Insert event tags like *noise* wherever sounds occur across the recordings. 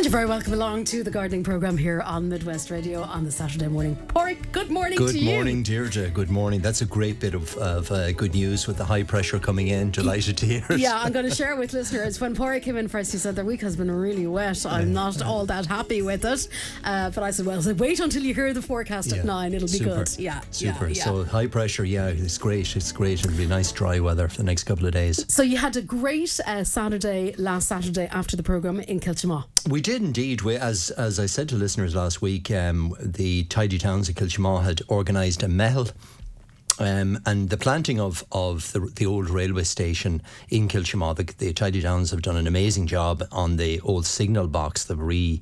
And you're very welcome along to the gardening programme here on Midwest Radio on the Saturday morning. Porrick, good morning Good to you. morning, Deirdre. Good morning. That's a great bit of, of uh, good news with the high pressure coming in. Delighted to hear it. Yeah, I'm going to share with listeners. When Porrick came in first, he said The week has been really wet. I'm not all that happy with it. Uh, but I said, well, so wait until you hear the forecast Yeah. at nine. It'll be Super. good. Yeah. Super. Yeah, yeah. So high pressure, yeah, it's great. It's great. It'll be nice dry weather for the next couple of days. So you had a great uh, Saturday, last Saturday after the programme in Kiltimagh. We did indeed. We, as as I said to listeners last week, um, the Tidy Towns of Kiltimagh had organised a meitheal. Um, and the planting of, of the, the old railway station in Kiltimagh, the, the Tidy Towns have done an amazing job on the old signal box. They've re,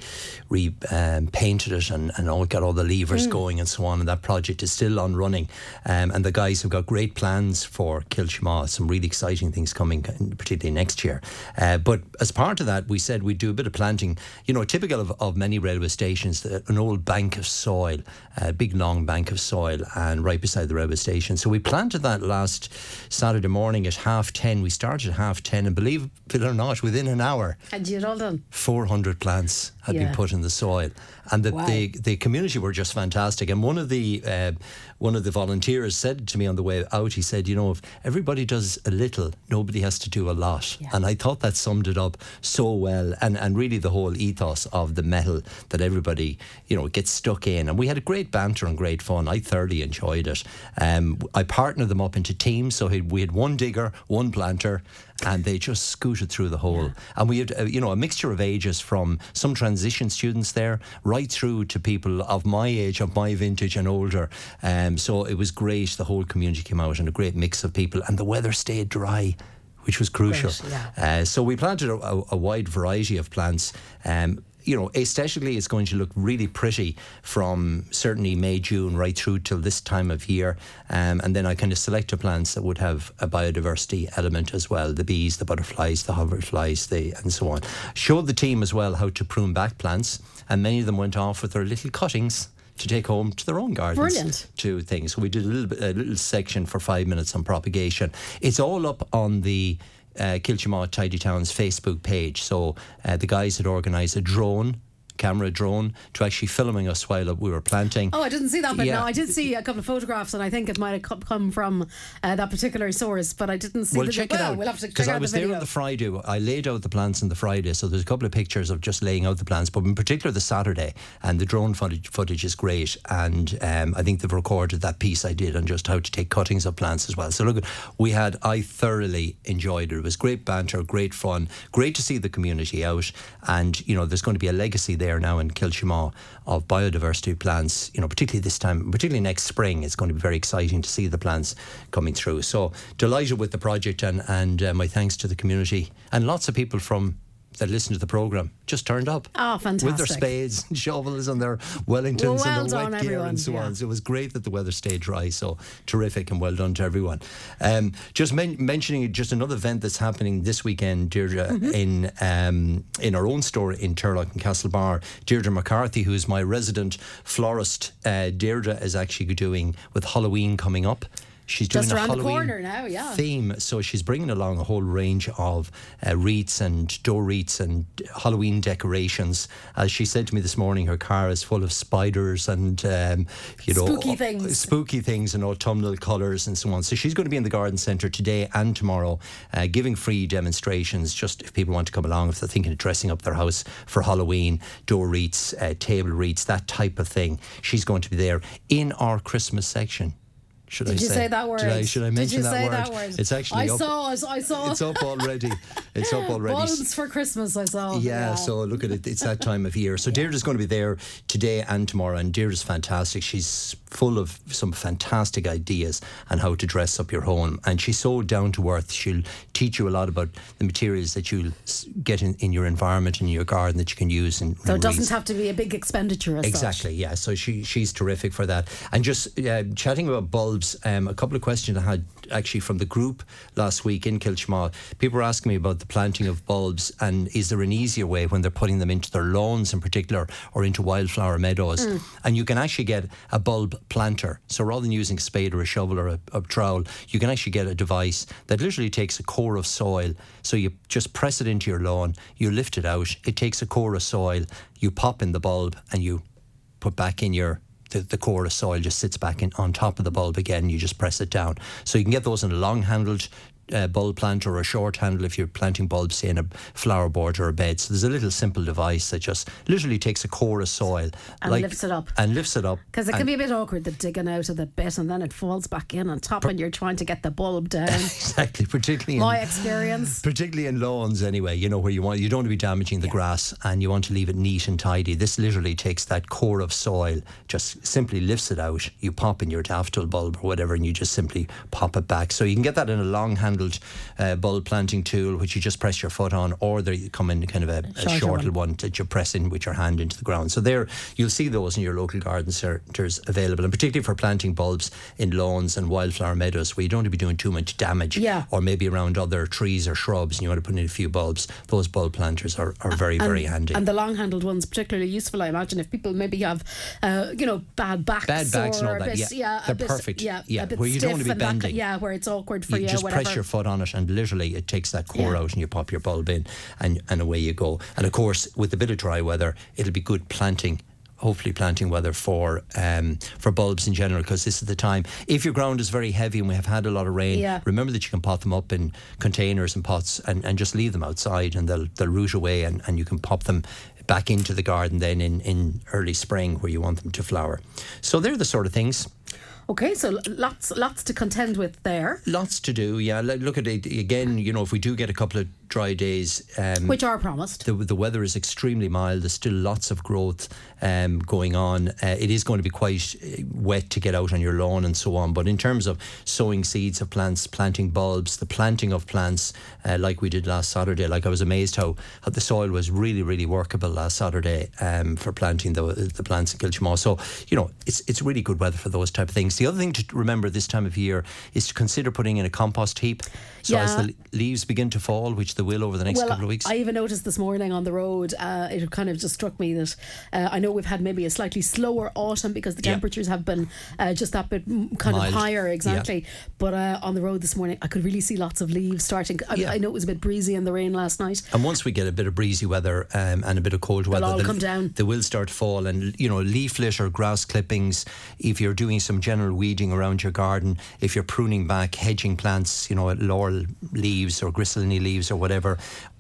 re um, painted it and, and all got all the levers going and so on. And that project is still on running. Um, and the guys have got great plans for Kiltimagh, some really exciting things coming, particularly next year. Uh, but as part of that, we said we'd do a bit of planting. You know, typical of, of many railway stations, an old bank of soil, a big long bank of soil, and right beside the railway station. So we planted that last Saturday morning at half 10. We started at half 10, and believe it or not, within an hour, And you had all done. 400 plants had Yeah. been put in the soil, and the, Wow. the the community were just fantastic. And one of the uh, one of the volunteers said to me on the way out, he said, "You know, if everybody does a little, nobody has to do a lot." Yeah. And I thought that summed it up so well, and and really the whole ethos of the meitheal that everybody you know gets stuck in. And we had a great banter and great fun. I thoroughly enjoyed it. Um, I partnered them up into teams, so we had one digger, one planter. And they just scooted through the hole, and we had, uh, you know, a mixture of ages from some transition students there, right through to people of my age, of my vintage, and older. Um, so it was great. The whole community came out, and a great mix of people, and the weather stayed dry, which was crucial. Great, yeah. Uh, so we planted a, a, a wide variety of plants. Um, you know, aesthetically, it's going to look really pretty from certainly May, June, right through till this time of year. Um, and then I kind of select selected plants that would have a biodiversity element as well the bees, the butterflies, the hoverflies, the, and so on. Showed the team as well how to prune back plants, and many of them went off with their little cuttings. To take home to their own gardens, Brilliant. to things. So we did a little bit, a little section for five minutes on propagation. It's all up on the uh, Kiltimagh Tidy Towns Facebook page. So uh, the guys had organised a drone, camera drone, to actually filming us while we were planting. Oh, I didn't see that, but Yeah. no, I did see a couple of photographs, and I think it might have come from uh, that particular source, but I didn't see Well, the check well, it out. We'll have to Because I was the there on the Friday. I laid out the plants on the Friday, so there's a couple of pictures of just laying out the plants, but in particular the Saturday. And the drone footage, footage is great. And um, I think they've recorded that piece I did on just how to take cuttings of plants as well. So look, we had, I thoroughly enjoyed it. It was great banter, great fun, great to see the community out. And, you know, there's going to be a legacy there now in Kiltimagh of biodiversity plants, you know, particularly this time, particularly next spring. It's going to be very exciting to see the plants coming through. So delighted with the project and, and uh, my thanks to the community and lots of people from that listened to the programme just turned up. Oh, With their spades and *laughs* shovels and their Wellingtons Well and their wet gear everyone. and so Yeah. on. So it was great that the weather stayed dry. So terrific and well done to everyone. Um, just men- mentioning just another event that's happening this weekend, Deirdre, Mm-hmm. in um, in our own store in Turlough and Castlebar. Deirdre McCarthy, who is my resident florist, uh, Deirdre is actually doing with Halloween coming up. She's doing Just a around the Halloween corner now, yeah. theme. So she's bringing along a whole range of uh, wreaths and door wreaths and Halloween decorations. As she said to me this morning, her car is full of spiders and um, you know Spooky things. spooky things and autumnal colours and so on. So she's going to be in the garden centre today and tomorrow, uh, giving free demonstrations. Just if people want to come along, if they're thinking of dressing up their house for Halloween, door wreaths, uh, table wreaths, that type of thing. She's going to be there in our Christmas section. Should Did I you say, say that word? Did I, should I Did mention you that say word? that word? It's actually I up. saw it. I saw *laughs* It's up already. It's up already. Bulbs for Christmas. I saw. Yeah, so look at it. It's that time of year. So *laughs* Deirdre's going to be there today and tomorrow, and Deirdre's fantastic. She's full of some fantastic ideas on how to dress up your home, and she's so down to earth. She'll teach you a lot about the materials that you'll get in, in your environment in your garden that you can use. And So it doesn't have to be a big expenditure as such. Exactly, yeah. So she she's terrific for that. And just uh, chatting about bulbs, um, a couple of questions I had actually from the group last week in Kiltimagh. People were asking me about the planting of bulbs and is there an easier way when they're putting them into their lawns in particular or into wildflower meadows? And you can actually get a bulb planter. So rather than using a spade or a shovel or a, a trowel, you can actually get a device that literally takes a core of soil. So you just press it into your lawn, you lift it out, it takes a core of soil, you pop in the bulb, and you put back in your the, the core of soil just sits back in, on top of the bulb again. You just press it down. So you can get those in a long handled uh, bulb planter or a short handle if you're planting bulbs say in a flower border or a bed. So there's a little simple device that just literally takes a core of soil and like, lifts it up. And lifts it up. Because it can be a bit awkward the digging out of the bit and then it falls back in on top per- and you're trying to get the bulb *laughs* down. exactly, particularly my in, experience. Particularly in lawns anyway, you know where you want you don't want to be damaging the yeah. grass and you want to leave it neat and tidy. This literally takes that core of soil, just simply lifts it out. You pop in your daffodil bulb or whatever and you just simply pop it back. So you can get that in a long handled uh, bulb planting tool, which you just press your foot on, or they come in kind of a, a shorter one. one. that you press in with your hand into the ground. So there, you'll see those in your local garden centres available, and particularly for planting bulbs in lawns and wildflower meadows where you don't want to be doing too much damage, yeah. or maybe around other trees or shrubs, and you want to put in a few bulbs. Those bulb planters are, are very, and, very handy. And the long-handled ones particularly useful, I imagine, if people maybe have, uh, you know, bad backs, bad backs and all that. Bit, yeah, they're bit, perfect. Yeah, yeah, where you don't want to be bending. Yeah, where it's awkward for you. You just whatever. press your foot on it, and literally it takes that core Yeah. out and you pop your bulb in and, and away you go. And of course, with a bit of dry weather, it'll be good planting. Hopefully, planting weather for um, for bulbs in general, because this is the time. If your ground is very heavy and we have had a lot of rain, Yeah. remember that you can pot them up in containers and pots and, and just leave them outside, and they'll they'll root away, and, and you can pop them back into the garden then in, in early spring where you want them to flower. So they're the sort of things. Okay, so lots lots to contend with there, Lots to do, yeah. Look at it again. You know, if we do get a couple of dry days, um, which are promised. the, the weather is extremely mild. There's still lots of growth um, going on. Uh, it is going to be quite uh, wet to get out on your lawn and so on. But in terms of sowing seeds of plants, planting bulbs, the planting of plants, uh, like we did last Saturday, like I was amazed how, how the soil was really, really workable last Saturday um, for planting the, the plants in Kiltimagh. So, you know, it's, it's really good weather for those type of things. The other thing to remember this time of year is to consider putting in a compost heap. So as the leaves begin to fall, which they will over the next well, couple of weeks. I even noticed this morning on the road, uh, it kind of just struck me that uh, I know we've had maybe a slightly slower autumn because the Yeah. temperatures have been uh, just that bit kind Mild. of higher, exactly. But uh, on the road this morning, I could really see lots of leaves starting. I, Yeah. I know it was a bit breezy in the rain last night. And once we get a bit of breezy weather um, and a bit of cold weather, all they'll- come down. They will start to fall, and you know, leaf litter, grass clippings. If you're doing some general weeding around your garden, if you're pruning back, hedging plants, you know, laurel leaves or griselinia leaves or whatever,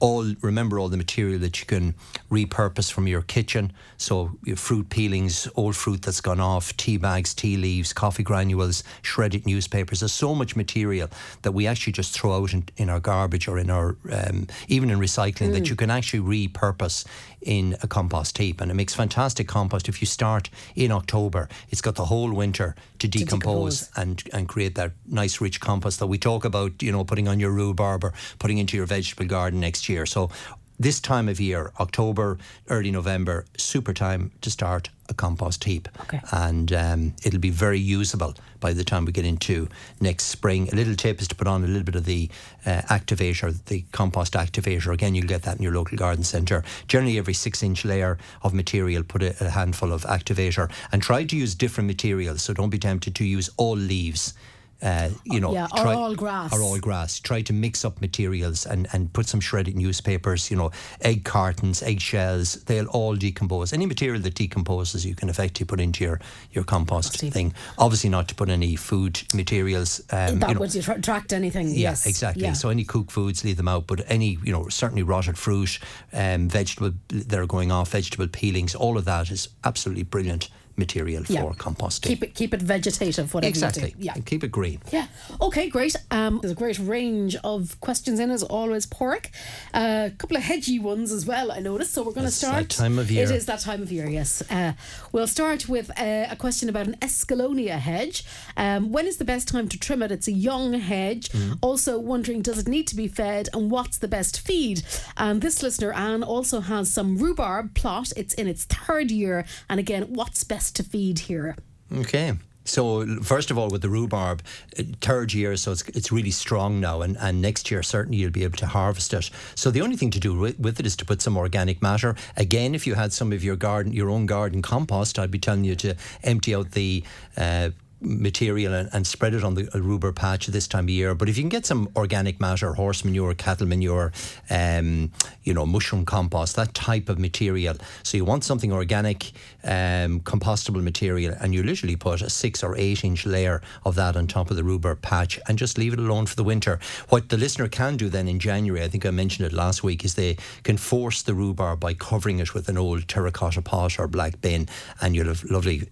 all remember all the material that you can repurpose from your kitchen. So your fruit peelings, old fruit that's gone off, tea bags, tea leaves, coffee granules, shredded newspapers. There's so much material that we actually just throw out in, in our garbage or in our um, even in recycling that you can actually repurpose in a compost heap, and it makes fantastic compost. If you start in October, it's got the whole winter to decompose, decompose. and and create that nice rich compost that we talk about. You know, putting on your rhubarb or putting into your vegetable garden next year. So. This time of year, October, early November, super time to start a compost heap. Okay. And um, it'll be very usable by the time we get into next spring. A little tip is to put on a little bit of the uh, activator, the compost activator. Again, you'll get that in your local garden centre. Generally, every six inch layer of material, put a, a handful of activator and try to use different materials. So don't be tempted to use all leaves. Uh, you know, Yeah, or all grass. or all grass. Try to mix up materials and, and put some shredded newspapers, you know, egg cartons, egg shells, they'll all decompose. Any material that decomposes, you can effectively put into your, your compost thing. Obviously, not to put any food materials. Um, that you know, would attract anything. yeah, yes. exactly. Yeah. So any cooked foods, leave them out. But any, you know, certainly rotted fruit, um, vegetable that are going off, vegetable peelings, all of that is absolutely brilliant material Yeah. for composting. keep it keep it vegetative, whatever exactly. Yeah. And keep it green. Yeah. Okay, great. Um, there's a great range of questions in as always, Porrick. A couple of hedgy ones as well, I noticed. So we're going to start. time of year. It is that time of year, yes. Uh, we'll start with uh, a question about an Escallonia hedge. Um, when is the best time to trim it? It's a young hedge. Mm-hmm. Also, wondering does it need to be fed and what's the best feed? And this listener, Anne, also has some rhubarb plot. It's in its third year. And again, what's best to feed here? Okay. So first of all, with the rhubarb, uh, third year, so it's, it's really strong now, and, and next year certainly you'll be able to harvest it. So the only thing to do with, with it is to put some organic matter. Again, if you had some of your garden, your own garden compost, I'd be telling you to empty out the. Uh, material and, and, spread it on the rhubarb patch this time of year. But if you can get some organic matter, horse manure, cattle manure, um, you know, mushroom compost, that type of material. So you want something organic, um, compostable material, and you literally put a six or eight inch layer of that on top of the rhubarb patch and just leave it alone for the winter. What the listener can do then in January, I think I mentioned it last week, is they can force the rhubarb by covering it with an old terracotta pot or black bin, and you'll have lovely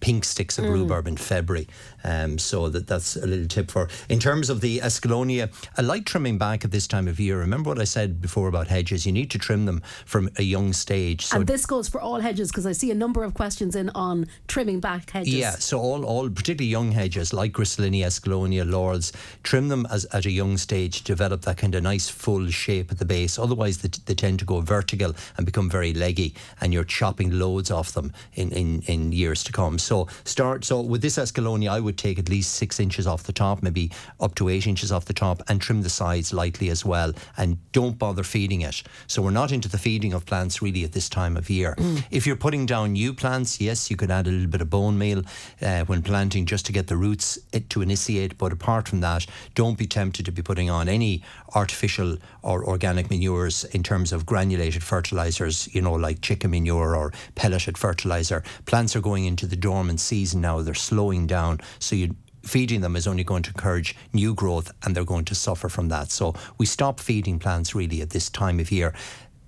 pink sticks of mm. rhubarb in February. Um, so that that's a little tip for. In terms of the escallonia, a light trimming back at this time of year. Remember what I said before about hedges? You need to trim them from a young stage. So and this goes for all hedges because I see a number of questions in on trimming back hedges. Yeah, so all, all particularly young hedges like Griselinia, Escallonia, Lords, trim them as at a young stage, to develop that kind of nice full shape at the base. Otherwise, they, they tend to go vertical and become very leggy, and you're chopping loads off them in, in, in years to come. So start. So with this Escallonia, I would take at least six inches off the top, maybe up to eight inches off the top, and trim the sides lightly as well. And don't bother feeding it. So we're not into the feeding of plants really at this time of year. Mm. If you're putting down new plants, yes, you could add a little bit of bone meal uh, when planting just to get the roots to initiate. But apart from that, don't be tempted to be putting on any artificial or organic manures in terms of granulated fertilizers, you know, like chicken manure or pelleted fertilizer. Plants are going into the dormant season now, they're slowing down. So you feeding them is only going to encourage new growth and they're going to suffer from that. So we stop feeding plants really at this time of year.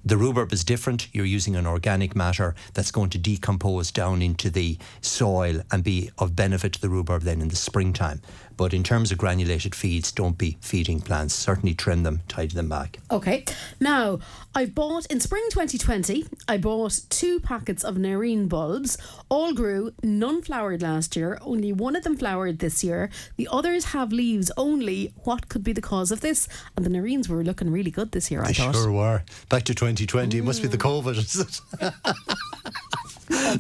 The rhubarb is different. You're using an organic matter that's going to decompose down into the soil and be of benefit to the rhubarb then in the springtime. But in terms of granulated feeds, don't be feeding plants. Certainly trim them, tidy them back. Okay. Now, I bought in spring 2020, I bought two packets of Nerine bulbs. All grew, none flowered last year. Only one of them flowered this year. The others have leaves only. What could be the cause of this? And the Nerines were looking really good this year, I they thought. sure were. Back to 2020. Mm. It must be the mm. *laughs*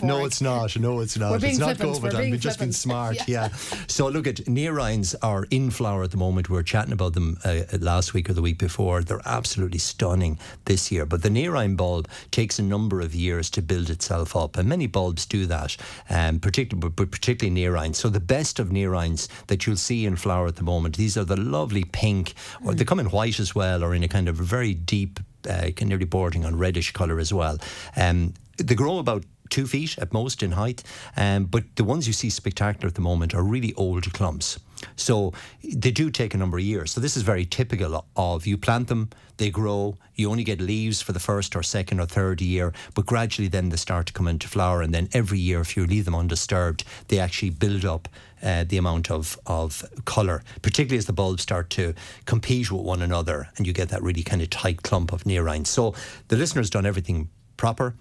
No, it's not. No, it's not. It's not COVID. I'm just being smart. yeah. yeah. *laughs* So look at nerines are in flower at the moment. We were chatting about them uh, last week or the week before. They're absolutely stunning this year. But the nerine bulb takes a number of years to build itself up, and many bulbs do that. Um, particularly, but particularly. So the best of nerines that you'll see in flower at the moment. These are the lovely pink, or mm. they come in white as well, or in a kind of very deep uh, nearly bordering on reddish colour as well. Um, they grow about two feet at most in height. Um, but the ones you see spectacular at the moment are really old clumps. So they do take a number of years. So this is very typical of you plant them, they grow, you only get leaves for the first or second or third year, but gradually then they start to come into flower. And then every year, if you leave them undisturbed, they actually build up uh, the amount of, of colour, particularly as the bulbs start to compete with one another and you get that really kind of tight clump of nerine. So the listener's done everything proper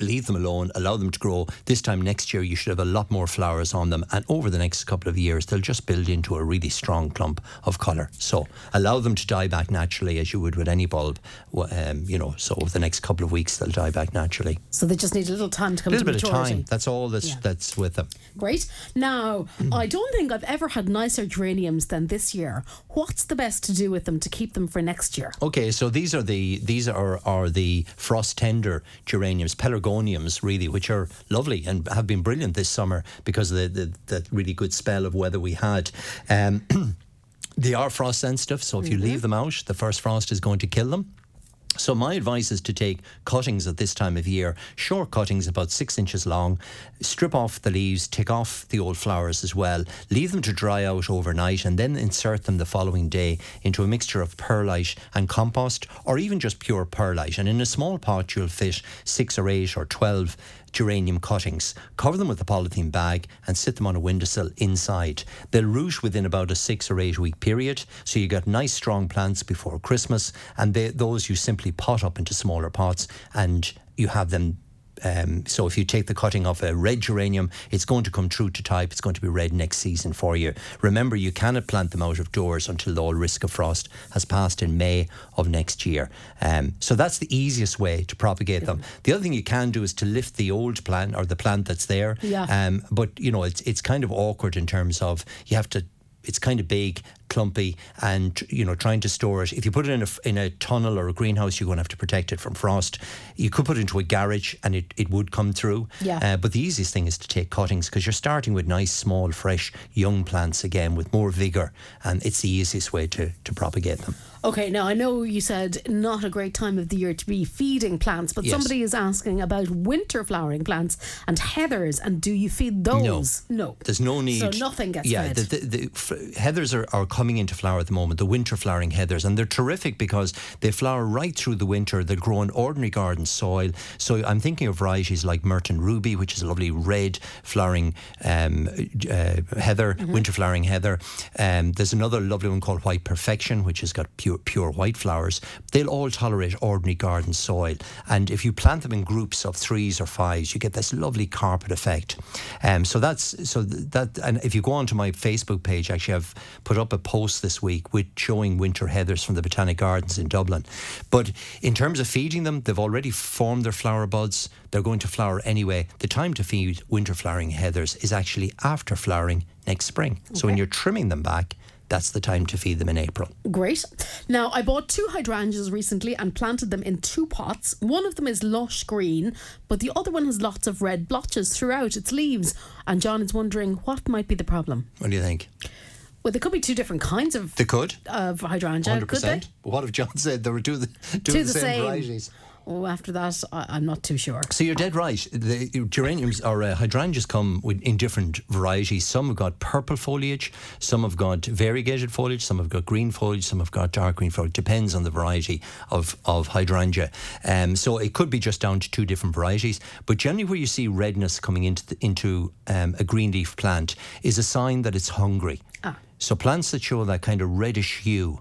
leave them alone, allow them to grow. This time next year, you should have a lot more flowers on them. And over the next couple of years, they'll just build into a really strong clump of colour. So allow them to die back naturally as you would with any bulb. Um, you know, so over the next couple of weeks, they'll die back naturally. So they just need a little time to come a little to bit maturity. of time. That's all that's, yeah. that's with them. Great. Now, *clears throat* I don't think I've ever had nicer geraniums than this year. What's the best to do with them to keep them for next year? Okay, so these are the these are, are the frost tender geraniums, pelargoniums, really, which are lovely and have been brilliant this summer because of the, the, the really good spell of weather we had. Um, they are frost sensitive, so if you mm-hmm. leave them out, the first frost is going to kill them. So my advice is to take cuttings at this time of year, short cuttings about six inches long, strip off the leaves, take off the old flowers as well, leave them to dry out overnight, and then insert them the following day into a mixture of perlite and compost, or even just pure perlite. And in a small pot, you'll fit six or eight or twelve geranium cuttings. Cover them with a polythene bag and sit them on a windowsill inside. They'll root within about a six or eight week period, so you get nice strong plants before Christmas, and they, those you simply pot up into smaller pots and you have them um, so if you take the cutting of a red geranium, it's going to come true to type. It's going to be red next season for you. Remember, you cannot plant them out of doors until all risk of frost has passed in May of next year. Um, so that's the easiest way to propagate them. The other thing you can do is to lift the old plant or the plant that's there. Yeah. Um, but you know, it's it's kind of awkward in terms of you have to. It's kind of big clumpy, and you know trying to store it. If you put it in a in a tunnel or a greenhouse, you're going to have to protect it from frost. You could put it into a garage, and it, it would come through. Yeah. Uh, but the easiest thing is to take cuttings because you're starting with nice, small, fresh, young plants again with more vigor, and it's the easiest way to to propagate them. Okay, now I know you said not a great time of the year to be feeding plants, but Yes. somebody is asking about winter flowering plants and heathers, and do you feed those? No. There's no need. So nothing gets yeah, fed. The, the, the heathers are, are coming into flower at the moment, the winter flowering heathers, and they're terrific because they flower right through the winter. They grow in ordinary garden soil. So I'm thinking of varieties like Myretoun Ruby, which is a lovely red flowering um, uh, heather, Mm-hmm. winter flowering heather. Um, there's another lovely one called White Perfection, which has got pure, pure white flowers. They'll all tolerate ordinary garden soil. And if you plant them in groups of threes or fives, you get this lovely carpet effect. Um, so that's so that. And if you go onto my Facebook page, actually, I've put up a post this week with showing winter heathers from the Botanic Gardens in Dublin. But in terms of feeding them, they've already formed their flower buds. They're going to flower anyway. The time to feed winter flowering heathers is actually after flowering next spring. So when you're trimming them back, that's the time to feed them in April. Great. Now, I bought two hydrangeas recently and planted them in two pots. One of them is lush green, but the other one has lots of red blotches throughout its leaves. And John is wondering what might be the problem. What do you think? Well, there could be two different kinds of, They could. of hydrangea, Hundred could they? What if John said they were two the, two Two the the same, same. varieties? Oh, after that, I, I'm not too sure. So you're dead right. The geraniums or uh, hydrangeas come with, in different varieties. Some have got purple foliage, some have got variegated foliage, some have got green foliage, some have got dark green foliage. Depends on the variety of, of hydrangea. Um, so it could be just down to two different varieties. But generally, where you see redness coming into the, into um, a green leaf plant is a sign that it's hungry. Ah. So plants that show that kind of reddish hue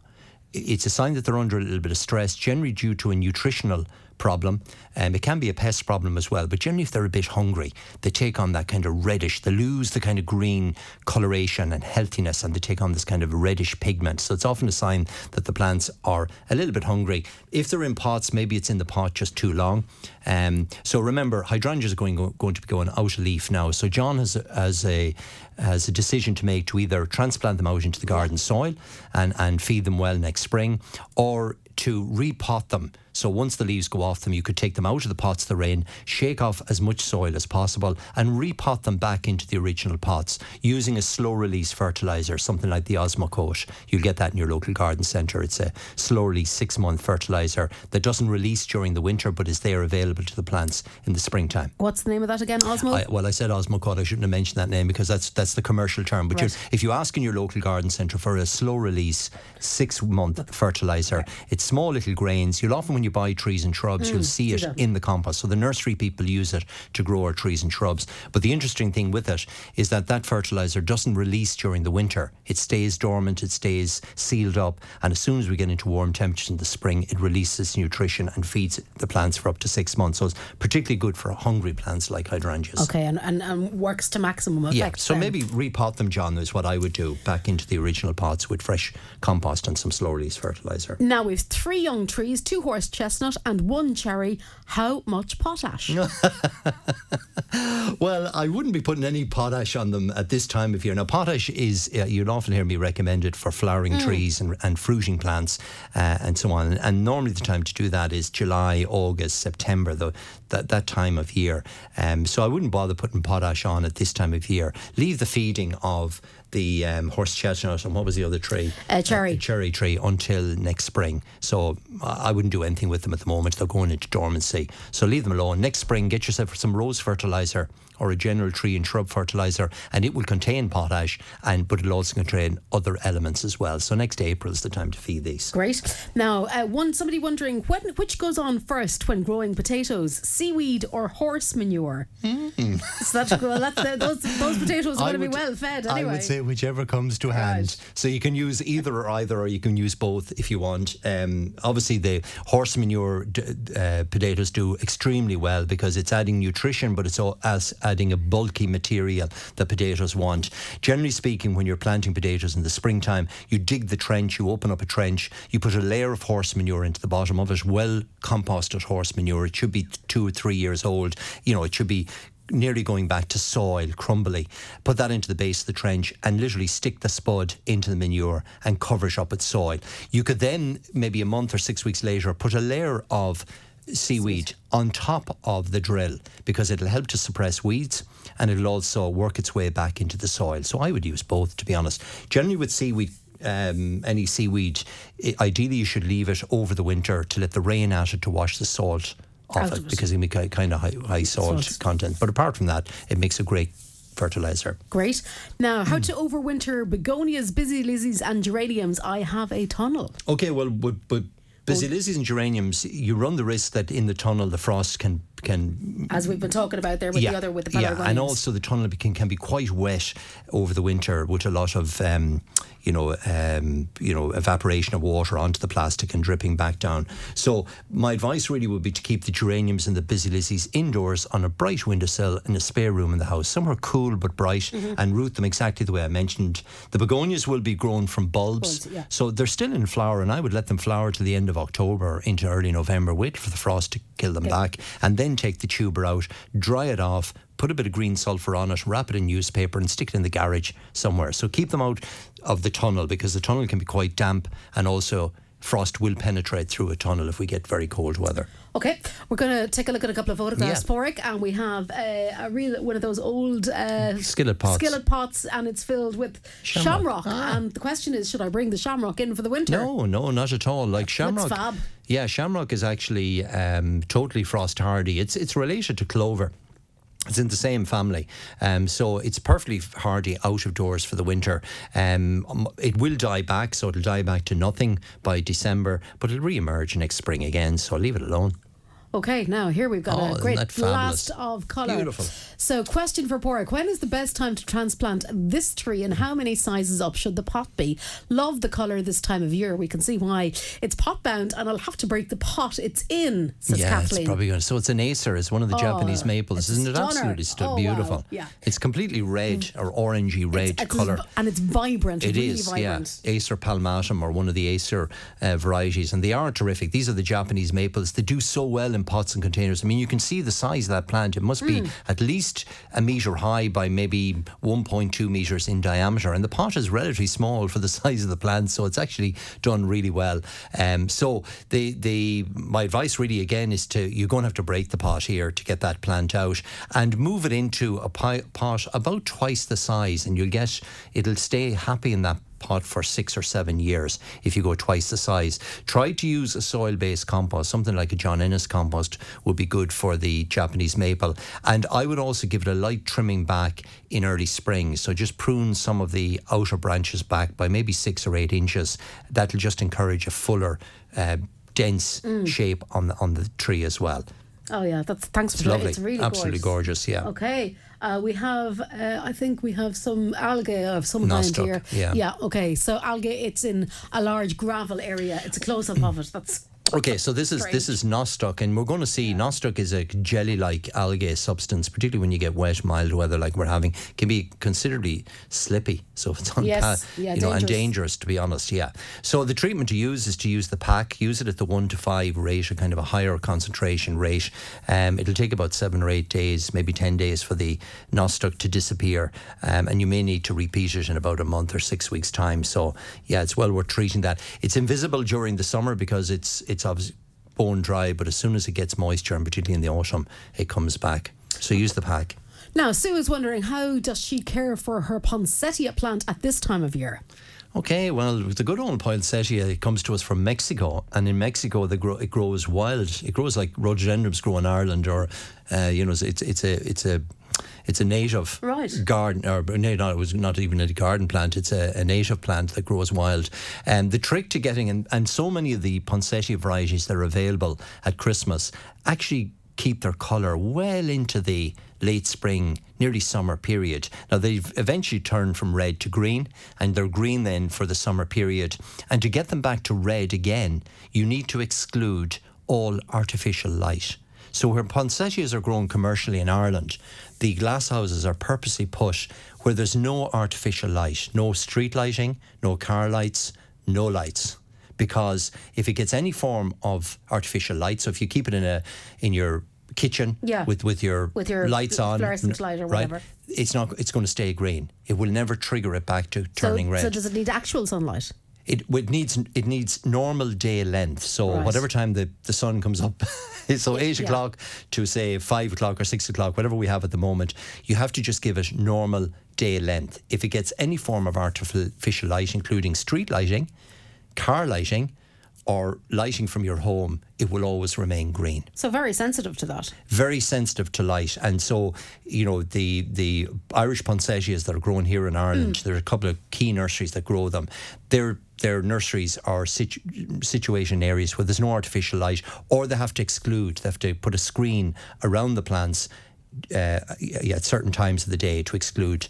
it's a sign that they're under a little bit of stress, generally due to a nutritional problem. Um, it can be a pest problem as well, but generally, if they're a bit hungry, they take on that kind of reddish, they lose the kind of green coloration and healthiness, and they take on this kind of reddish pigment. So it's often a sign that the plants are a little bit hungry. If they're in pots, maybe it's in the pot just too long. Um, so remember, hydrangeas are going, going to be going out of leaf now. So John has has a has a decision to make to either transplant them out into the garden soil and, and feed them well next spring, or to repot them. So once the leaves go off them, you could take them out of the pots they're in, shake off as much soil as possible, and repot them back into the original pots using a slow release fertilizer, something like the Osmocote. You'll get that in your local garden centre. It's a slow release six month fertilizer that doesn't release during the winter but is there available to the plants in the springtime. What's the name of that again, Osmo? I, well, I said Osmocote. I shouldn't have mentioned that name because that's that's the commercial term. But Right. if you ask in your local garden centre for a slow release six month fertilizer, it's small little grains. You'll often when you buy trees and shrubs, you'll mm, see it that. in the compost. So the nursery people use it to grow our trees and shrubs. But the interesting thing with it is that that fertilizer doesn't release during the winter. It stays dormant. It stays sealed up, and as soon as we get into warm temperatures in the spring, it releases nutrition and feeds the plants for up to six months. So it's particularly good for hungry plants like hydrangeas. okay, and, and, and works to maximum effect. Yeah, so then. maybe repot them, John, is what I would do back into the original pots with fresh compost and some slow release fertilizer. Now we've three young trees, two horse chestnut, and one cherry. How much potash? *laughs* Well, I wouldn't be putting any potash on them at this time of year. Now, potash is, uh, you'll often hear me recommend it for flowering trees and, and fruiting plants uh, and so on. And normally the time to do that is July, August, September, the, that, that time of year. Um, so I wouldn't bother putting potash on at this time of year. Leave the feeding of the um, horse chestnut and what was the other tree? Uh, cherry. cherry tree until next spring. So I I wouldn't do anything with them at the moment. They're going into dormancy. So leave them alone. Next spring, get yourself some rose fertilizer or a general tree and shrub fertilizer, and it will contain potash, and but it'll also contain other elements as well. So next April is the time to feed these. Great. Now, uh, one somebody wondering when which goes on first when growing potatoes, seaweed or horse manure? So that's well, that's the, those those *laughs* potatoes are I going to be well fed anyway. I would say whichever comes to hand. So you can use either or either, or you can use both if you want. Um, obviously, the horse manure d- uh, potatoes do extremely well because it's adding nutrition, but it's all as adding a bulky material that potatoes want. Generally speaking, when you're planting potatoes in the springtime, you dig the trench, you open up a trench, you put a layer of horse manure into the bottom of it, well composted horse manure. It should be two or three years old. You know, it should be nearly going back to soil, crumbly. Put that into the base of the trench and literally stick the spud into the manure and cover it up with soil. You could then, maybe a month or six weeks later, put a layer of seaweed on top of the drill because it'll help to suppress weeds and it'll also work its way back into the soil. So I would use both, to be honest. Generally, with seaweed, um, any seaweed, i- ideally you should leave it over the winter to let the rain at it to wash the salt off it it. because it can be kind of high, high salt Salt. content. But apart from that, it makes a great fertilizer. Great. Now, Hmm. how to overwinter begonias, busy lizzies, and geraniums? I have a tunnel. Okay, well, but, but busy lizzies and geraniums, you run the risk that in the tunnel the frost can can As we've been talking about there with the other with the yeah, and also the tunnel can, can be quite wet over the winter with a lot of um, you know um, you know evaporation of water onto the plastic and dripping back down. So my advice really would be to keep the geraniums and the busy lizzies indoors on a bright windowsill in a spare room in the house, somewhere cool but bright, Mm-hmm. and root them exactly the way I mentioned. The begonias will be grown from bulbs, Bulbs, yeah. so they're still in flower, and I would let them flower to the end of October into early November. Wait for the frost to kill them back, and then take the tuber out, dry it off, put a bit of green sulphur on it, wrap it in newspaper, and stick it in the garage somewhere. So keep them out of the tunnel because the tunnel can be quite damp, and also frost will penetrate through a tunnel if we get very cold weather. Okay, we're going to take a look at a couple of photographs Yeah. for it, and we have uh, a real one of those old uh, Skillet pots. skillet pots, and it's filled with Shamrock. shamrock. And the question is, should I bring the shamrock in for the winter? No, no, not at all. Like shamrock. Yeah, shamrock is actually um, totally frost hardy. It's it's related to clover. It's in the same family, um, so it's perfectly hardy out of doors for the winter. Um, um, it will die back, so it'll die back to nothing by December, but it'll re-emerge next spring again. So leave it alone. Okay, now here we've got Oh, a great blast of colour. Beautiful. So, question for Porrick When is the best time to transplant this tree and how many sizes up should the pot be? Love the colour this time of year. We can see why. It's pot bound and I'll have to break the pot it's in, says yeah, Kathleen. it's probably going to. So it's an Acer. It's one of the Japanese maples, isn't it? stunner. Absolutely stu- Oh, wow. beautiful. Yeah. It's completely red or orangey red It's- it's colour. v- And it's vibrant, It really is, vibrant. yeah. Acer palmatum or one of the Acer uh, varieties, and they are terrific. These are the Japanese maples. They do so well in pots and containers. I mean, you can see the size of that plant. It must be Hmm. at least a metre high by maybe 1.2 metres in diameter, and the pot is relatively small for the *laughs* size of the plant, so it's actually done really well. Um, so the the my advice really again is to you're going to have to break the pot here to get that plant out and move it into a pot about twice the size, and you'll get it'll stay happy in that pot for six or seven years if you go twice the size. Try to use a soil based compost, something like a John Innes compost would be good for the Japanese maple. And I would also give it a light trimming back in early spring. So just prune some of the outer branches back by maybe six or eight inches. That'll just encourage a fuller, uh, dense shape on the, on the tree as well. Oh, yeah. That's Thanks It's for that. lovely. It's really Absolutely gorgeous, yeah. Okay. Uh, we have, uh, I think we have some algae of some kind here. yeah. Yeah, okay. So algae, it's in a large gravel area. It's a close up of it. That's Okay, so this is this is nostoc, and we're going to see nostoc is a jelly-like algae substance, particularly when you get wet, mild weather like we're having, can be considerably slippy. So it's on Yes, yeah, you know, and dangerous. dangerous to be honest. Yeah. So the treatment to use is to use the pack, use it at the one to five rate, a kind of a higher concentration rate. Um, it'll take about seven or eight days, maybe ten days for the nostoc to disappear, um, and you may need to repeat it in about a month or six weeks' time. So yeah, it's well worth treating that. It's invisible during the summer because it's it's obviously bone dry, but as soon as it gets moisture, and particularly in the autumn, it comes back. So use the pack. Now, Sue is wondering how does she care for her poinsettia plant at this time of year? Okay, well, the good old poinsettia it comes to us from Mexico, and in Mexico they grow, it grows wild. It grows like rhododendrons grow in Ireland, or uh, you know, it's it's a it's a it's a native Right. garden, or no, no, it was not even a garden plant. It's a, a native plant that grows wild. And the trick to getting and, and so many of the poinsettia varieties that are available at Christmas actually keep their colour well into the late spring, nearly summer period. Now they've eventually turned from red to green, and they're green then for the summer period. And to get them back to red again, you need to exclude all artificial light. So where poinsettias are grown commercially in Ireland, the glasshouses are purposely put where there's no artificial light, no street lighting, no car lights, no lights. Because if it gets any form of artificial light, so if you keep it in a in your kitchen Yeah. with with your With your lights on, fluorescent light or right? whatever. It's not. It's going to stay green. It will never trigger it back to So, turning red. so does it need actual sunlight? It, it needs it needs normal day length. So Right. whatever time the, the sun comes up, *laughs* so eight Yeah. o'clock to say five o'clock or six o'clock, whatever we have at the moment, you have to just give it normal day length. If it gets any form of artificial light, including street lighting, car lighting, or lighting from your home, it will always remain green So very sensitive to that. very sensitive to light, and so you know the the Irish poinsettias that are grown here in Ireland. Mm. There are a couple of key nurseries that grow them. Their their nurseries are situ- situation areas where there's no artificial light, or they have to exclude. They have to put a screen around the plants uh, at certain times of the day to exclude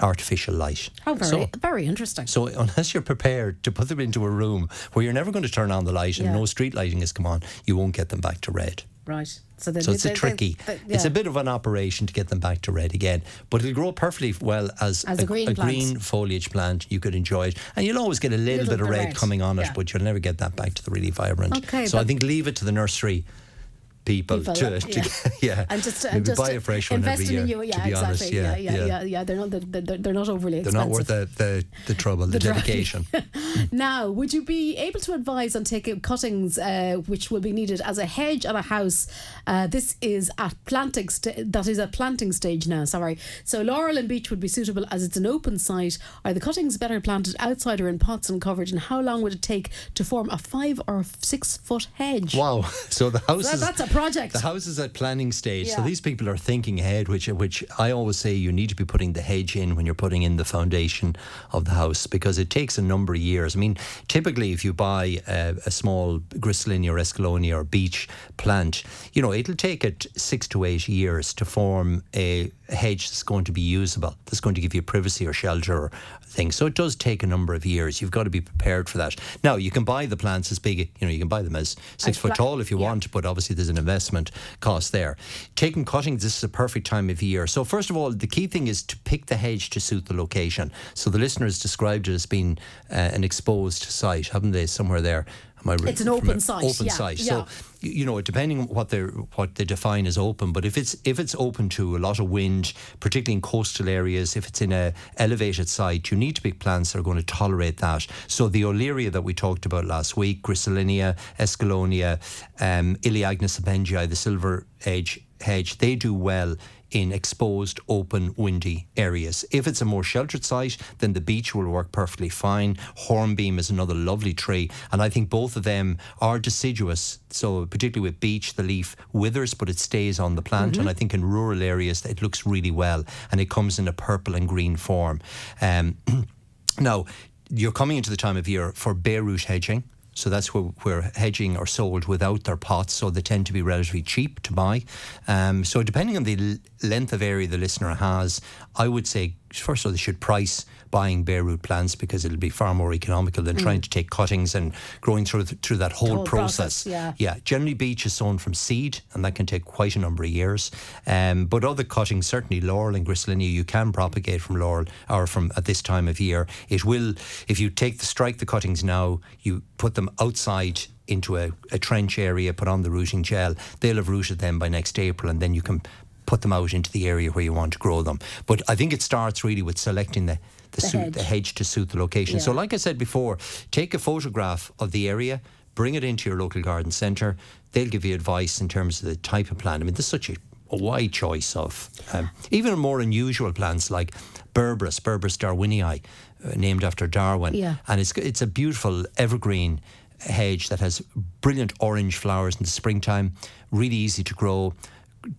artificial light. How very So, very interesting. so unless you're prepared to put them into a room where you're never going to turn on the light and Yeah. no street lighting has come on, you won't get them back to red. Right. So, they, So it's they- a they- tricky. they- It's yeah. a bit of an operation to get them back to red again, but it'll grow perfectly well as, As a green plant. green foliage plant. You could enjoy it, and you'll always get a little, Little bit of red, red, coming on it, but you'll never get that back to the really vibrant. Okay, so I think leave it to the nursery people, People, to, to yeah. *laughs* yeah, and just and just buy a fresh one every investing year. in you, yeah, to be exactly, honest, yeah, yeah, yeah, yeah, yeah. They're not they're, they're, they're not overly They're not worth the, the, the trouble, the, *laughs* drive. dedication. *laughs* Now, would you be able to advise on taking cuttings uh, which will be needed as a hedge at a house? Uh, this is at planting st- that is at planting stage now. Sorry. So laurel and beech would be suitable as it's an open site. Are the cuttings better planted outside or in pots and covered? And how long would it take to form a five or six foot hedge? Wow! So the house That- is that's a project. The house is at planning stage, so these people are thinking ahead. Which, which I always say, you need to be putting the hedge in when you're putting in the foundation of the house because it takes a number of years. I mean, typically, if you buy a, a small Griselinia or Escallonia or beech plant, you know it'll take it six to eight years to form a hedge that's going to be usable, that's going to give you privacy or shelter or things. So it does take a number of years. You've got to be prepared for that. Now you can buy the plants as big, you know, you can buy them as six foot tall if you yeah. want, but obviously there's an investment cost there. Taking cuttings, this is a perfect time of year. So first of all, the key thing is to pick the hedge to suit the location. So the listeners described it as being uh, an exposed site, haven't they? Somewhere there. Am I It's an open site, Open yeah, site. yeah. So you know, depending on what they what they define as open, but if it's if it's open to a lot of wind, particularly in coastal areas, if it's in a elevated site, you need to pick plants that are going to tolerate that. So the Olearia that we talked about last week, Griselinia, Escallonia, um, sabengii, the silver edge hedge, they do well in exposed, open, windy areas. If it's a more sheltered site, then the beech will work perfectly fine. Hornbeam is another lovely tree, and I think both of them are deciduous. So, particularly with beech, the leaf withers, but it stays on the plant. And I think in rural areas, it looks really well, and it comes in a purple and green form. Um, *clears throat* now, you're coming into the time of year for bare root hedging. So that's where, where hedging are sold without their pots, so they tend to be relatively cheap to buy. Um, so depending on the l- length of area the listener has, I would say first of all they should price buying bare root plants because it'll be far more economical than trying to take cuttings and growing through th- through that whole, Mm. whole process. process, yeah. Yeah, generally beech is sown from seed, and that can take quite a number of years. Um, but other cuttings, certainly laurel and griselinia, you can propagate from laurel or from at this time of year. It will, if you take the strike the cuttings now, you put them outside into a, a trench area, put on the rooting gel. They'll have rooted them by next April, and then you can put them out into the area where you want to grow them. But I think it starts really with selecting the the, The suit, hedge. the hedge to suit the location. So, like I said before, take a photograph of the area, bring it into your local garden centre. They'll give you advice in terms of the type of plant. I mean, there's such a, a wide choice of um, even more unusual plants like Berberis, Berberis darwinii, uh, named after Darwin. Yeah. And it's it's a beautiful evergreen hedge that has brilliant orange flowers in the springtime, really easy to grow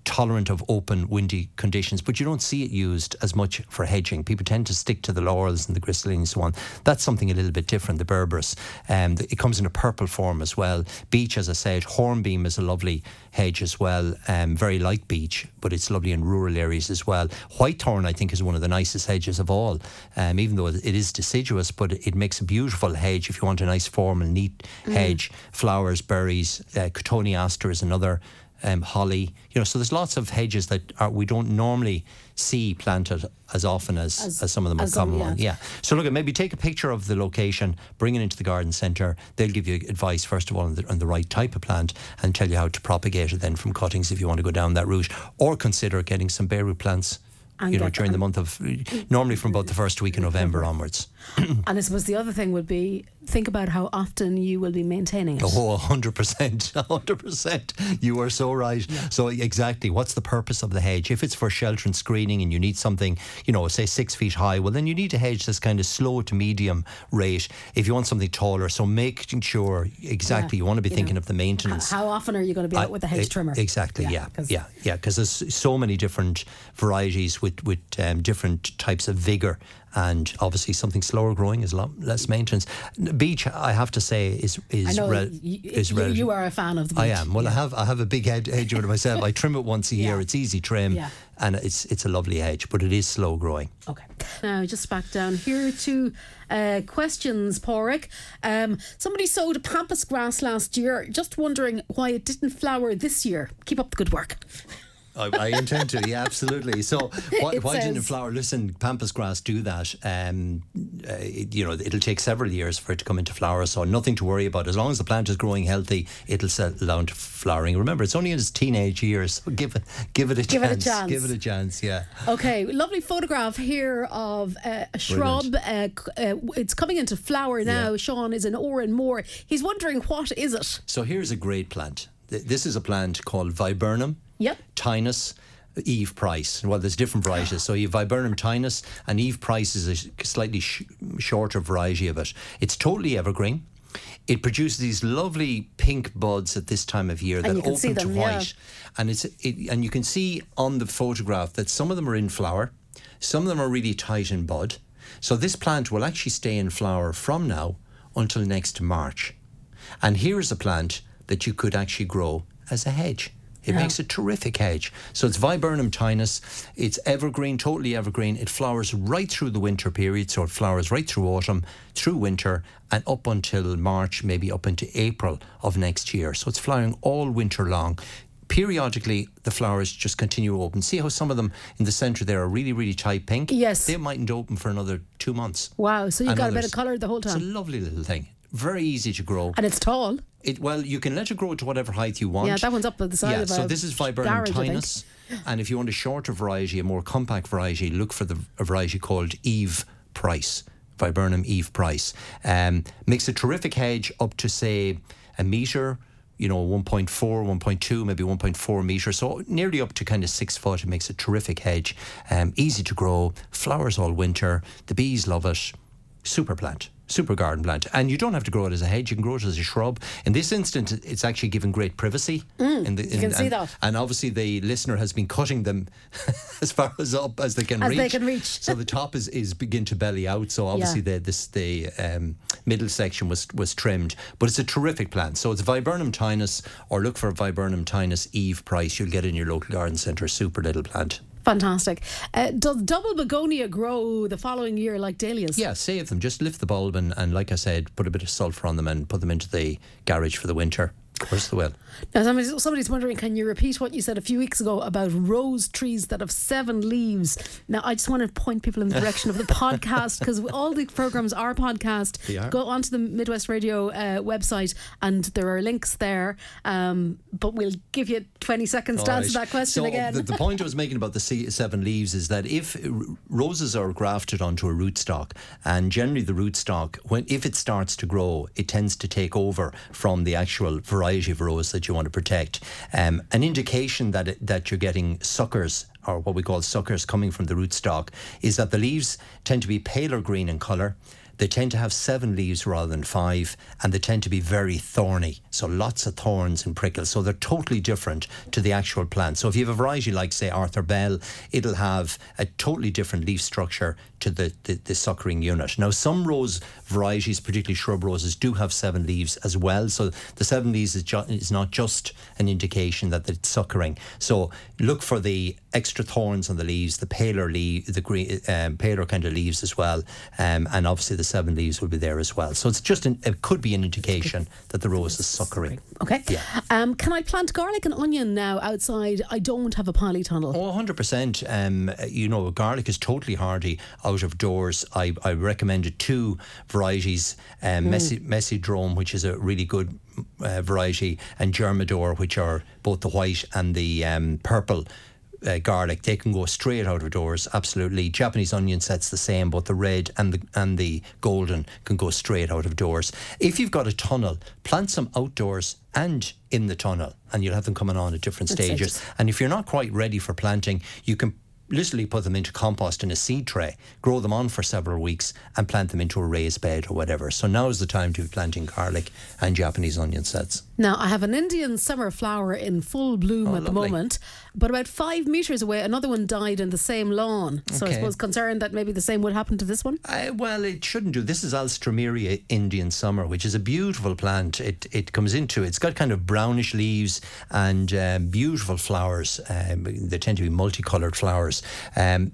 tolerant of open, windy conditions, but you don't see it used as much for hedging. People tend to stick to the laurels and the gristline and so on. That's something a little bit different, the berberis. Um, it comes in a purple form as well. Beech, as I said, hornbeam is a lovely hedge as well, um, very like beech, but it's lovely in rural areas as well. Whitethorn, I think, is one of the nicest hedges of all, um, even though it is deciduous, but it makes a beautiful hedge if you want a nice formal, neat hedge. Flowers, berries, uh, cotoneaster is another um, holly. You know, so there's lots of hedges that are, we don't normally see planted as often as, as, as some of them have come along. Yeah. So look, maybe take a picture of the location, bring it into the garden centre. They'll give you advice first of all on the, on the right type of plant and tell you how to propagate it then from cuttings if you want to go down that route, or consider getting some bare root plants you know, during the month of normally from about the first week of November onwards. *coughs* and I suppose the other thing would be think about how often you will be maintaining it. Oh, 100%. 100%. *laughs* You are so right. Yeah. So, exactly, what's the purpose of the hedge? If it's for shelter and screening and you need something, you know, say six feet high, well, then you need a hedge that's kind of slow to medium rate. If you want something taller, so making sure exactly, yeah. you want to be you thinking know, of the maintenance. How often are you going to be out with the hedge trimmer? Exactly, yeah. Yeah, yeah, because there's so many different varieties with, with um, different types of vigour and obviously something slower growing is a lot less maintenance. Beech, I have to say, is is re- you, is you, you are a fan of the beech. I am. Well, yeah. I have I have a big hedge, hedge with myself. I trim it once a year. Yeah. It's easy trim, yeah. and it's it's a lovely hedge, but it is slow growing. Okay. Now just back down here to uh, questions, Porrick. Um, somebody sowed pampas grass last year. Just wondering why it didn't flower this year. Keep up the good work. I, I, intend to, yeah, absolutely. So, *laughs* why, why didn't it flower? Listen, pampas grass do that. Um, uh, it, you know, it'll take several years for it to come into flower, so nothing to worry about. As long as the plant is growing healthy, it'll settle down to flowering. Remember, it's only in its teenage years, so give it, give it a give chance. It a chance. Give it a chance. Yeah. Okay, lovely photograph here of uh, a shrub. Uh, uh, it's coming into flower now. Yeah. Sean is in Oranmore. He's wondering what is it. So here's a great plant. This is a plant called Viburnum Yep. Tinus. Eve Price. Well, there's different varieties. *gasps* So you have Viburnum tinus, and Eve Price is a slightly sh- shorter variety of it. It's totally evergreen. It produces these lovely pink buds at this time of year that open them, to white, yeah. and it's it, and you can see on the photograph that some of them are in flower, some of them are really tight in bud. So this plant will actually stay in flower from now until next March. And here's a plant that you could actually grow as a hedge. It yeah. makes a terrific hedge. So it's Viburnum tinus. It's evergreen, totally evergreen. It flowers right through the winter period. So it flowers right through autumn, through winter, and up until March, maybe up into April of next year. So it's flowering all winter long periodically the flowers just continue open. See how some of them in the centre there are really, really tight pink? Yes. They mightn't open for another two months. Wow, so you've got others. a bit of colour the whole time. It's a lovely little thing. Very easy to grow. And it's tall. It well, you can let it grow to whatever height you want. Yeah, that one's up at the side. Yeah, so this is Viburnum tinus, and if you want a shorter variety, a more compact variety, look for the a variety called Eve Price. Viburnum Eve Price um, makes a terrific hedge up to say a meter you know 1.4 1.2 maybe 1.4 meters so nearly up to kind of six foot it makes a terrific hedge um, easy to grow flowers all winter the bees love it super plant super garden plant. And you don't have to grow it as a hedge, you can grow it as a shrub. In this instance, it's actually given great privacy. Mm, in the, in, you can and, see that. And obviously, the listener has been cutting them *laughs* as far as up as they can as reach. They can reach. so the top is, is begin to belly out. So obviously, yeah. the this, the um, middle section was, was trimmed. But it's a terrific plant. So it's Viburnum tinus, or look for Viburnum tinus Eve Price. You'll get it in your local garden centre. Super little plant. Fantastic. Uh, does double begonia grow the following year like dahlias? Yeah, save them. Just lift the bulb and, and, like I said, put a bit of sulphur on them and put them into the garage for the winter. Of course they will. Now, somebody's, somebody's wondering, can you repeat what you said a few weeks ago about rose trees that have seven leaves? Now, I just want to point people in the direction of the *laughs* podcast because all the programs are podcast. Go onto the Midwest Radio uh, website and there are links there. Um, but we'll give you 20 seconds all to answer right. that question so again. The, the point I was making about the seven leaves is that if roses are grafted onto a rootstock, and generally the rootstock, when if it starts to grow, it tends to take over from the actual variety variety of rose that you want to protect. Um, an indication that it, that you're getting suckers or what we call suckers coming from the rootstock is that the leaves tend to be paler green in colour they tend to have seven leaves rather than five, and they tend to be very thorny. So lots of thorns and prickles. So they're totally different to the actual plant. So if you have a variety like, say, Arthur Bell, it'll have a totally different leaf structure to the, the, the suckering unit. Now, some rose varieties, particularly shrub roses, do have seven leaves as well. So the seven leaves is, ju- is not just an indication that it's suckering. So look for the extra thorns on the leaves, the paler leaf, the green, um, paler kind of leaves as well, um, and obviously the seven leaves will be there as well. So it's just an, it could be an indication that the rose is suckering. Okay. Yeah. Um, can I plant garlic and onion now outside? I don't have a polytunnel. Oh, 100%. Um, you know, garlic is totally hardy out of doors. I, I recommended two varieties um, Messi, Messidrome, which is a really good uh, variety, and Germidour, which are both the white and the um, purple. Uh, garlic, they can go straight out of doors. Absolutely, Japanese onion sets the same, but the red and the and the golden can go straight out of doors. If you've got a tunnel, plant some outdoors and in the tunnel, and you'll have them coming on at different stages. And if you're not quite ready for planting, you can literally put them into compost in a seed tray, grow them on for several weeks, and plant them into a raised bed or whatever. So now is the time to be planting garlic and Japanese onion sets. Now, I have an Indian summer flower in full bloom Oh, at the lovely. moment, but about five metres away, another one died in the same lawn. So I Okay. suppose concerned that maybe the same would happen to this one. Uh, well, it shouldn't do. This is Alstroemeria Indian summer, which is a beautiful plant. It it comes into it's got kind of brownish leaves and um, beautiful flowers. Um, they tend to be multicolored flowers. Um,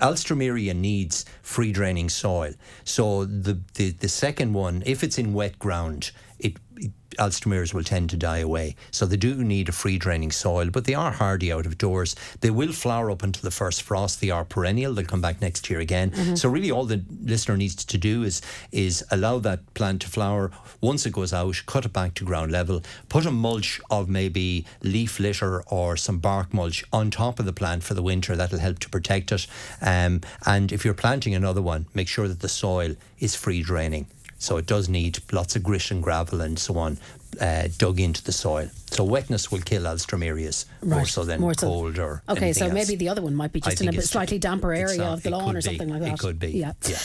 Alstroemeria needs free draining soil. So the, the the second one, if it's in wet ground, Alstroemerias will tend to die away. So they do need a free draining soil, but they are hardy out of doors. They will flower up until the first frost. They are perennial. They'll come back next year again. So really all the listener needs to do is is allow that plant to flower. Once it goes out, cut it back to ground level, put a mulch of maybe leaf litter or some bark mulch on top of the plant for the winter. That'll help to protect it. Um, and if you're planting another one, make sure that the soil is free draining. So it does need lots of grit and gravel and so on uh, dug into the soil. So wetness will kill Alstroemerias more so than more so. cold or Okay, so else. maybe the other one might be I just in a slightly damper area of the lawn or be. something like that. It could be, Yeah. yeah.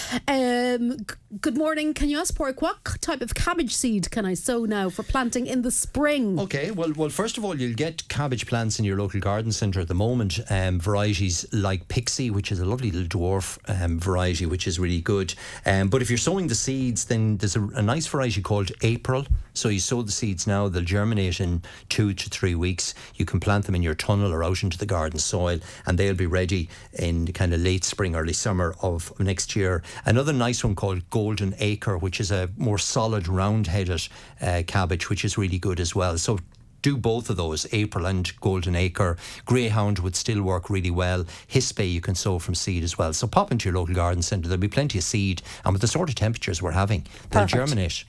Um, good morning. Can you ask Pork what type of cabbage seed can I sow now for planting in the spring? Okay, well, well, first of all, you'll get cabbage plants in your local garden centre at the moment. Um, varieties like Pixie, which is a lovely little dwarf um, variety, which is really good. Um, but if you're sowing the seeds, then there's a, a nice variety called April. So you sow the seeds now; they'll germinate in two to three weeks. You can plant them in your tunnel or out into the garden soil, and they'll be ready in kind of late spring, early summer of next year. Another nice one called Golden Acre, which is a more solid, round-headed uh, cabbage, which is really good as well. So do both of those, April and Golden Acre. Greyhound would still work really well. Hispi you can sow from seed as well. So pop into your local garden centre. There'll be plenty of seed, and with the sort of temperatures we're having, they'll Perfect. germinate.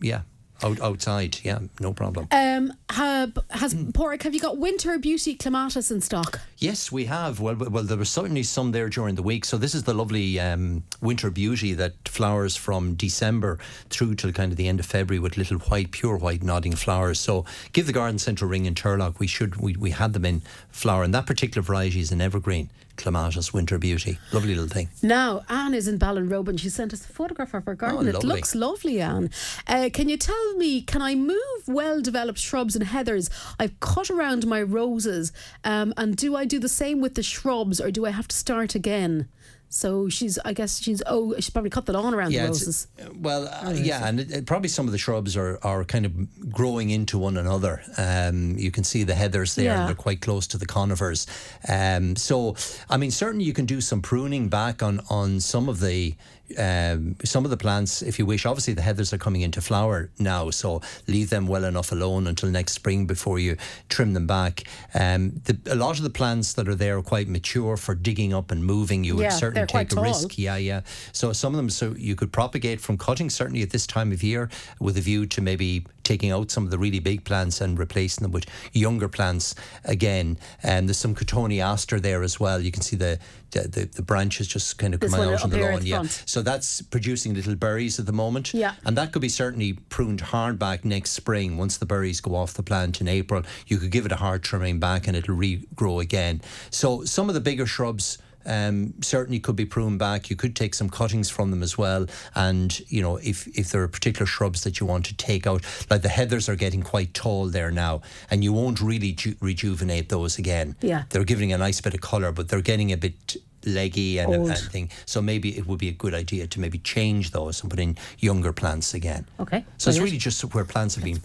Yeah, out, outside. Yeah, no problem. Um, have, has Hmm. Pork, have you got winter beauty clematis in stock? Yes, we have. Well, well, there was certainly some there during the week. So this is the lovely um, winter beauty that flowers from December through till kind of the end of February with little white, pure white nodding flowers. So give the garden centre a ring in Turlough. We should. We, we had them in flower, and that particular variety is an evergreen clematis winter beauty. Lovely little thing. Now, Anne is in Ballinrobe and she sent us a photograph of her garden. it Oh, lovely. looks lovely, Anne. Uh, can you tell me, can I move well developed shrubs and heathers? I've cut around my roses. Um, and do I do the same with the shrubs or do I have to start again? So she's, I guess she's, oh, she's probably cut the lawn around the roses. well, uh, yeah, and it, it- probably some of the shrubs are, are kind of growing into one another. Um, you can see the heathers there, Yeah. and they're quite close to the conifers. Um, so, I mean, certainly you can do some pruning back on on some of the. Um, some of the plants, if you wish, obviously the heathers are coming into flower now, so leave them well enough alone until next spring before you trim them back. Um, the, a lot of the plants that are there are quite mature for digging up and moving. You would certainly take a tall. risk yeah, yeah. So some of them, so you could propagate from cutting certainly at this time of year, with a view to maybe taking out some of the really big plants and replacing them with younger plants again. And there's some cotoneaster there as well. You can see the the, the, the branches just kind of This coming out on the lawn. the Yeah. So that's producing little berries at the moment. Yeah. And that could be certainly pruned hard back next spring. Once the berries go off the plant in April, you could give it a hard trimming back and it'll regrow again. So some of the bigger shrubs um, certainly could be pruned back. You could take some cuttings from them as well. And, you know, if, if there are particular shrubs that you want to take out, like the heathers are getting quite tall there now, and you won't really ju- rejuvenate those again. Yeah. They're giving a nice bit of colour, but they're getting a bit leggy and, and thing. So maybe it would be a good idea to maybe change those and put in younger plants again. Okay. So it's really just where plants have been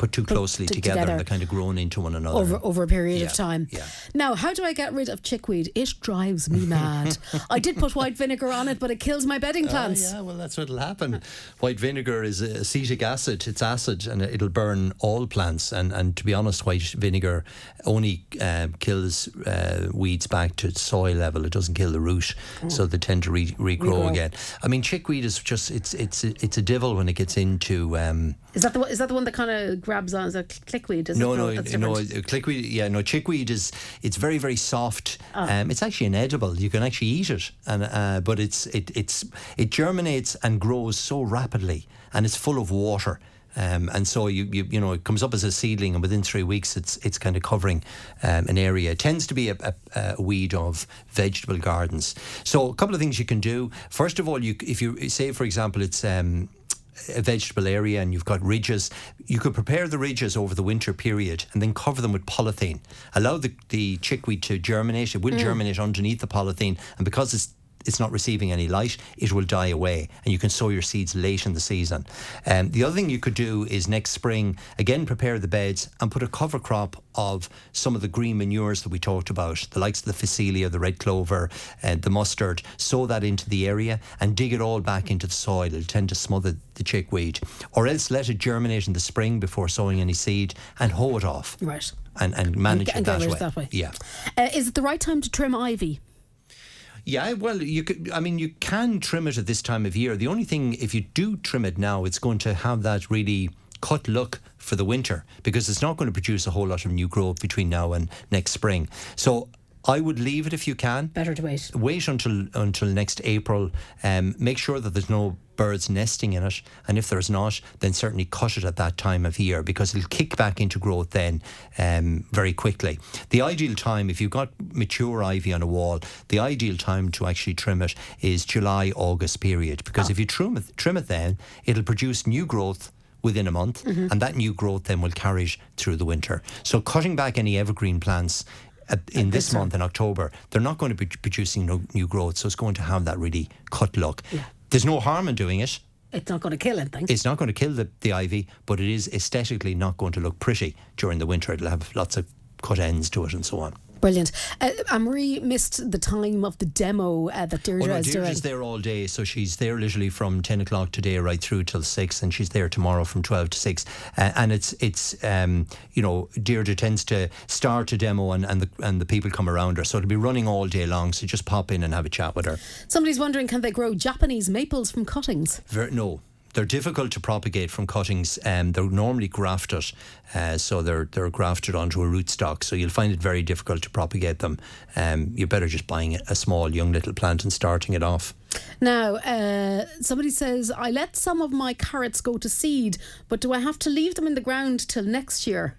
put too closely t- together, together. and they're kind of grown into one another. over over a period Yeah, of time. yeah. Now, how do I get rid of chickweed? It drives me mad. *laughs* I did put white vinegar on it, but it kills my bedding Ah, plants. yeah, well, that's what'll happen. White vinegar is acetic acid. It's acid, and it'll burn all plants. And, and to be honest, white vinegar only uh, kills uh, weeds back to soil level. It doesn't kill the root, so they tend to re- regrow, Regrow. again. I mean, chickweed is just it's it's it's a devil when it gets into. Um, Is that the one- is that the one that kind of grabs on? Is that clickweed? Is no, no, no. uh, Clickweed, yeah, no. Chickweed is it's very, very soft. Ah. Um, it's actually inedible. You can actually eat it, and uh, but it's it it's it germinates and grows so rapidly, and it's full of water. Um, and so you, you you know it comes up as a seedling, and within three weeks it's it's kind of covering um, an area. It tends to be a, a, a weed of vegetable gardens. So a couple of things you can do. First of all, you if you say for example it's um, a vegetable area and you've got ridges, you could prepare the ridges over the winter period and then cover them with polythene. Allow the, the chickweed to germinate. It will mm. germinate underneath the polythene, and because it's it's not receiving any light, it will die away, and you can sow your seeds late in the season. Um, the other thing you could do is next spring again prepare the beds and put a cover crop of some of the green manures that we talked about, the likes of the phacelia, the red clover, uh, the mustard. Sow that into the area and dig it all back into the soil. It'll tend to smother the chickweed, or else let it germinate in the spring before sowing any seed and hoe it off. Right. And, and manage And it get that way. that way. Yeah. Uh, is it the right time to trim ivy? Yeah, well, you could. I mean, you can trim it at this time of year. The only thing, if you do trim it now, it's going to have that really cut look for the winter because it's not going to produce a whole lot of new growth between now and next spring. So I would leave it if you can. Better to wait. Wait until until next April. Um, make sure that there's no birds nesting in it, and if there's not, then certainly cut it at that time of year because it'll kick back into growth then um, very quickly. The ideal time, if you've got mature ivy on a wall, the ideal time to actually trim it is July August period because if you trim it, trim it then, it'll produce new growth within a month, and that new growth then will carry through the winter. So cutting back any evergreen plants at, in this month in October, they're not going to be producing no, new growth, so it's going to have that really cut look. There's no harm in doing it. It's not going to kill anything. It's not going to kill the, the ivy, but it is aesthetically not going to look pretty during the winter. It'll have lots of cut ends to it and so on. Brilliant. Uh, Anne-Marie missed the time of the demo uh, that Deirdre Oh, no, is doing. Deirdre's there all day, so she's there literally from ten o'clock today right through till six, and she's there tomorrow from twelve to six. Uh, and it's it's um, you know Deirdre tends to start a demo, and and the and the people come around her, so it'll be running all day long. So just pop in and have a chat with her. Somebody's wondering, can they grow Japanese maples from cuttings? Ver no. They're difficult to propagate from cuttings. Um, they're normally grafted, uh, so they're they're grafted onto a rootstock. So you'll find it very difficult to propagate them. Um, you're better just buying a, a small young little plant and starting it off. Now, uh, somebody says, I let some of my carrots go to seed, but do I have to leave them in the ground till next year?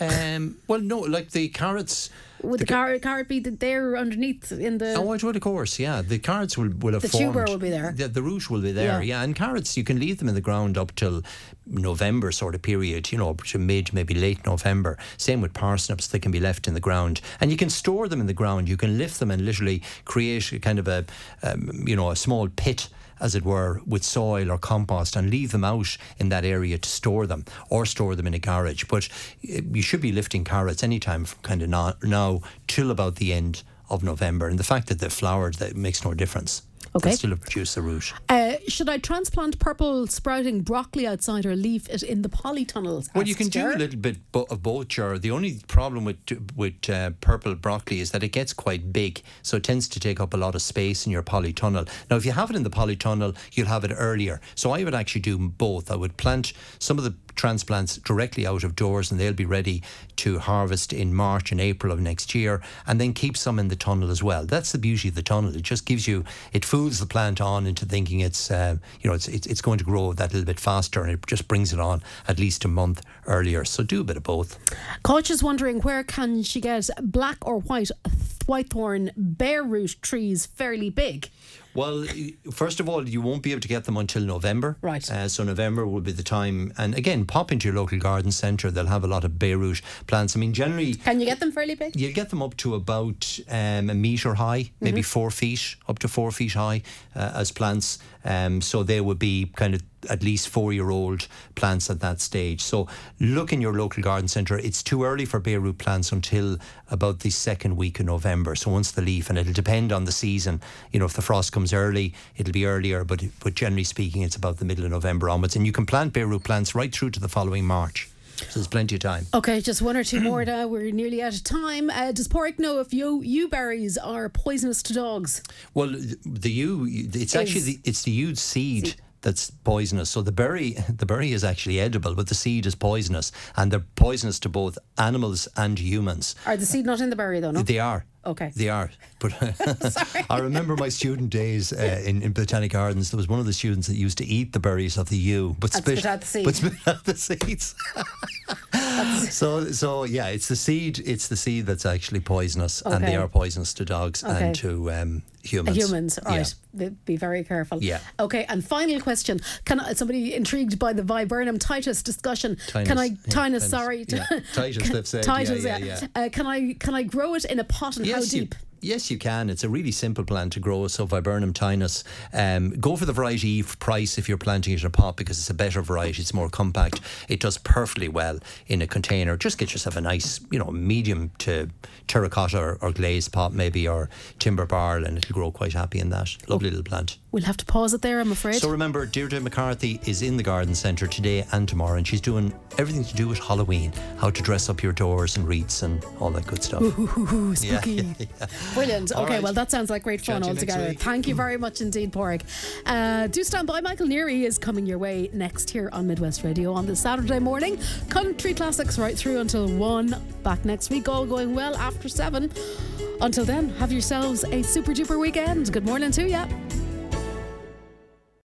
Um, well, no, like the carrots. Would the, carrot, carrot be th- there underneath in the. Oh, it would, of course, yeah. The carrots will, will have The formed. tuber will be there. The, the root will be there, Yeah. yeah. And carrots, you can leave them in the ground up till November sort of period, you know, to mid, maybe late November. Same with parsnips, they can be left in the ground. And you can store them in the ground. You can lift them and literally create a kind of a, um, you know, a small pit as it were, with soil or compost and leave them out in that area to store them or store them in a garage. But uh, you should be lifting carrots anytime from kind of now, now till about the end of November. And the fact that they've flowered, that makes no difference. Okay. They still produce the root. Uh, should I transplant purple sprouting broccoli outside or leave it in the polytunnels? Well, you can do a little bit of both, Ger. The only problem with with uh, purple broccoli is that it gets quite big, so it tends to take up a lot of space in your polytunnel. Now, if you have it in the polytunnel, you'll have it earlier. So I would actually do both. I would plant some of the transplants directly out of doors, and they'll be ready to harvest in March and April of next year, and then keep some in the tunnel as well. That's the beauty of the tunnel. It just gives you, it fools the plant on into thinking it's, uh, you know, it's, it's going to grow that little bit faster, and it just brings it on at least a month earlier. So do a bit of both. Coach is wondering where can she get black or white whitethorn bare root trees fairly big? Well, first of all, you won't be able to get them until November. Right. Uh, so November will be the time. And again, pop into your local garden centre. They'll have a lot of bare root plants. I mean, generally, Can you get them fairly big? You'll get them up to about um, a metre high, maybe four feet, up to four feet high uh, as plants. Um, so they would be kind of at least four year old plants at that stage. So look in your local garden centre. It's too early for bare root plants until about the second week of November. So once the leaf, and it'll depend on the season. You know, if the frost comes early, it'll be earlier, but but generally speaking, it's about the middle of November onwards. And you can plant bare root plants right through to the following March. So there's plenty of time. Okay, just one or two more now. We're nearly out of time. Uh, does Porrick know if yew, yew berries are poisonous to dogs? Well, the yew, it's actually the, it's the yew seed. seed that's poisonous. So the berry, *laughs* the berry is actually edible, but the seed is poisonous, and they're poisonous to both animals and humans. Are the seed not in the berry though? No, they are. Okay. They are. *laughs* But *laughs* I remember my student days uh, in, in Botanic Gardens. There was one of the students that used to eat the berries of the yew, but spit, spit *laughs* out the seeds. But spit out the seeds. so, so yeah, it's the seed. It's the seed that's actually poisonous, okay. and they are poisonous to dogs okay. and to um, humans. Humans, right? Yeah. Be very careful. Yeah. Okay. And final question: Can I, somebody intrigued by the viburnum titus discussion? Tinus, can I yeah, tinus? Sorry, yeah. titus. They've said. Titus. Yeah, yeah. yeah. Uh, can I can I grow it in a pot and yes, how deep? Yes, you can. It's a really simple plant to grow. So Viburnum tinus. Um, go for the variety price if you're planting it in a pot because it's a better variety. It's more compact. It does perfectly well in a container. Just get yourself a nice, you know, medium to terracotta or, or glazed pot maybe or timber barrel and it'll grow quite happy in that. Lovely oh, little plant. We'll have to pause it there, I'm afraid. So remember, Deirdre McCarthy is in the garden centre today and tomorrow and she's doing everything to do with Halloween, how to dress up your doors and wreaths and all that good stuff. Ooh, *laughs* spooky. Yeah, *laughs* yeah, yeah. Brilliant. okay, right. well, that sounds like great fun altogether. Thank you very much indeed, Porrick. Uh, do stand by. Michael Neary is coming your way next here on Midwest Radio on this Saturday morning. Country classics right through until 1. Back next week, all going well after 7. Until then, have yourselves a super duper weekend. Good morning to you.